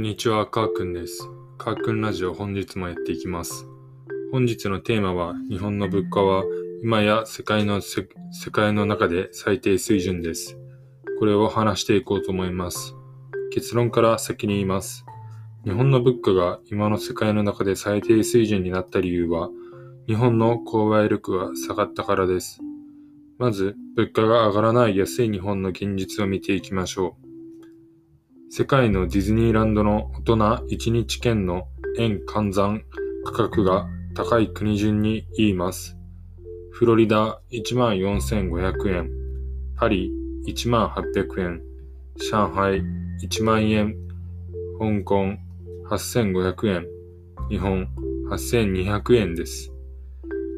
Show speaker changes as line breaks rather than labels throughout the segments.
こんにちは、かーくんです。かーくんラジオ本日もやっていきます。本日のテーマは、日本の物価は今や世界の世界の中で最低水準です。これを話していこうと思います。結論から先に言います。日本の物価が今の世界の中で最低水準になった理由は、日本の購買力が下がったからです。まず、物価が上がらない安い日本の現実を見ていきましょう。世界のディズニーランドの大人1日券の円換算価格が高い国順に言います。フロリダ14,500円、パリ18,800円、上海1万円、香港8,500円、日本8,200円です。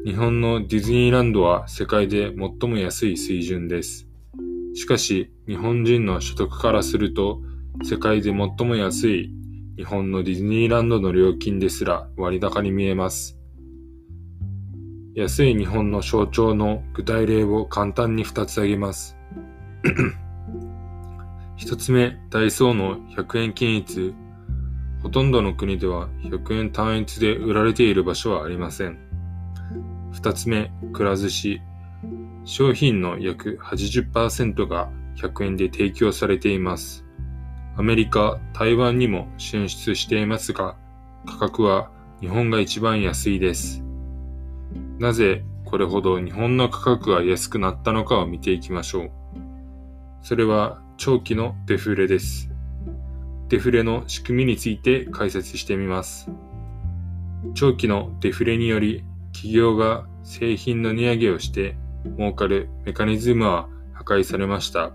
日本のディズニーランドは世界で最も安い水準です。しかし、日本人の所得からすると、世界で最も安い日本のディズニーランドの料金ですら割高に見えます。安い日本の象徴の具体例を簡単に2つ挙げます。1つ目、ダイソーの100円均一。ほとんどの国では100円単一で売られている場所はありません。2つ目、くら寿司。商品の約80%が100円で提供されています。アメリカ、台湾にも進出していますが、価格は日本が一番安いです。なぜこれほど日本の価格が安くなったのかを見ていきましょう。それは長期のデフレです。デフレの仕組みについて解説してみます。長期のデフレにより企業が製品の値上げをして儲かるメカニズムは破壊されました。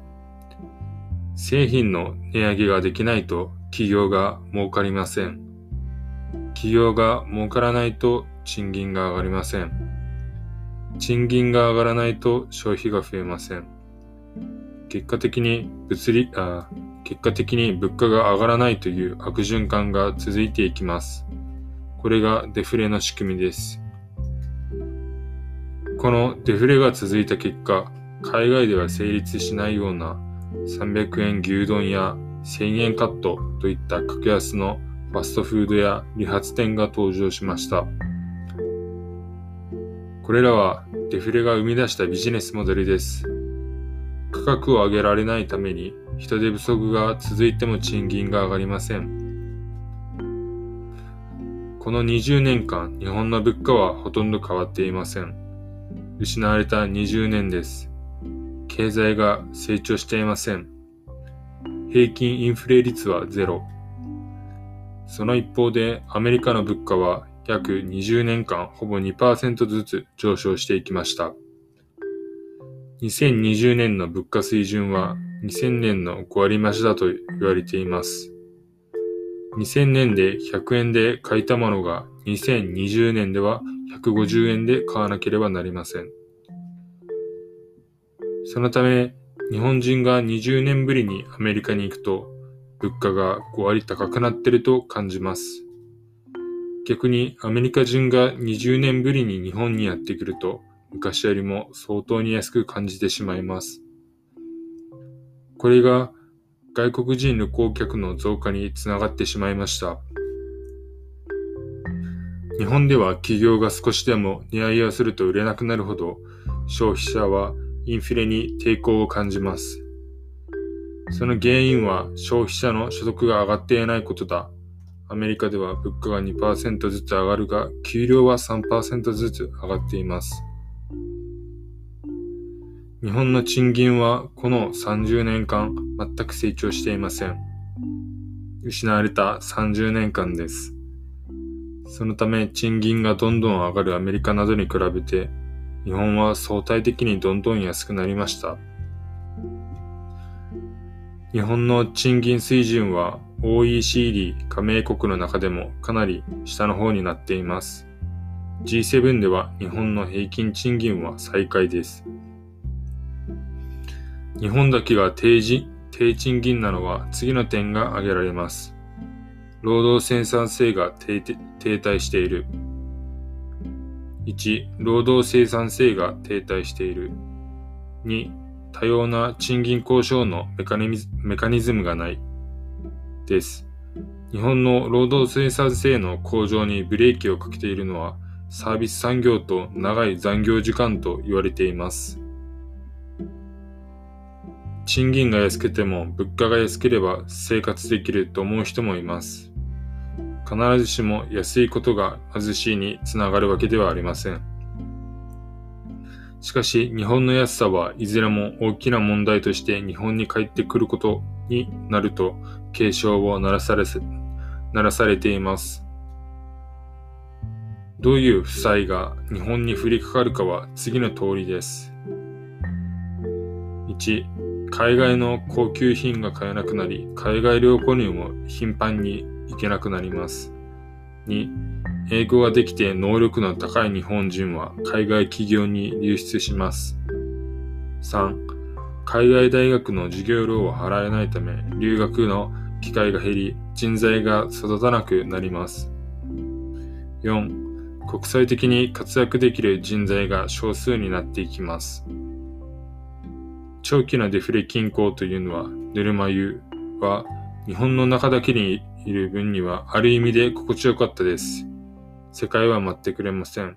製品の値上げができないと企業が儲かりません。企業が儲からないと賃金が上がりません。賃金が上がらないと消費が増えません。結果的に物理、あ結果的に物価が上がらないという悪循環が続いていきます。これがデフレの仕組みです。このデフレが続いた結果、海外では成立しないような300円牛丼や1000円カットといった格安のファストフードや理髪店が登場しました。これらはデフレが生み出したビジネスモデルです。価格を上げられないために人手不足が続いても賃金が上がりません。この20年間、日本の物価はほとんど変わっていません。失われた20年です。経済が成長していません。平均インフレ率はゼロ。その一方でアメリカの物価は約20年間ほぼ2%ずつ上昇していきました。2020年の物価水準は2000年の5割増しだと言われています。2000年で100円で買いたものが2020年では150円で買わなければなりません。そのため、日本人が20年ぶりにアメリカに行くと、物価が5割高くなってると感じます。逆にアメリカ人が20年ぶりに日本にやってくると、昔よりも相当に安く感じてしまいます。これが外国人旅行客の増加につながってしまいました。日本では企業が少しでも値上げをすると売れなくなるほど消費者はインフレに抵抗を感じます。その原因は消費者の所得が上がっていないことだ。アメリカでは物価が2%ずつ上がるが、給料は3%ずつ上がっています。日本の賃金はこの30年間全く成長していません。失われた30年間です。そのため賃金がどんどん上がるアメリカなどに比べて日本は相対的にどんどん安くなりました。日本の賃金水準は OECD 加盟国の中でもかなり下の方になっています。G7 では日本の平均賃金は最下位です。日本だけが低低賃金なのは次の点が挙げられます。労働生産性が停滞している。1、労働生産性が停滞している。2、多様な賃金交渉のメカニズメカニズムがない。です。日本の労働生産性の向上にブレーキをかけているのはサービス産業と長い残業時間と言われています。賃金が安くても物価が安ければ生活できると思う人もいます。必ずしも安いことが貧しいにつながるわけではありません。しかし日本の安さはいずれも大きな問題として日本に帰ってくることになると警鐘を鳴らされ鳴らされています。どういう負債が日本に降りかかるかは次の通りです。1、海外の高級品が買えなくなり、海外旅行にも頻繁に行けなくなります。2、英語ができて能力の高い日本人は海外企業に流出します。3、海外大学の授業料を払えないため留学の機会が減り人材が育たなくなります。4. 国際的に活躍できる人材が少数になっていきます。長期のデフレ均衡というのは、ぬるま湯は日本の中だけにいる分にはある意味で心地よかったです。世界は待ってくれません。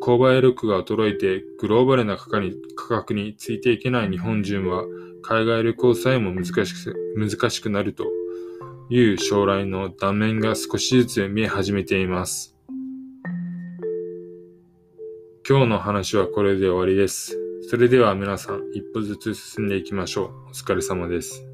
購買力が衰えてグローバルな価格についていけない日本人は海外旅行さえも難しく難しくなるという将来の断面が少しずつ見え始めています。今日の話はこれで終わりです。それでは皆さん一歩ずつ進んでいきましょう。お疲れ様です。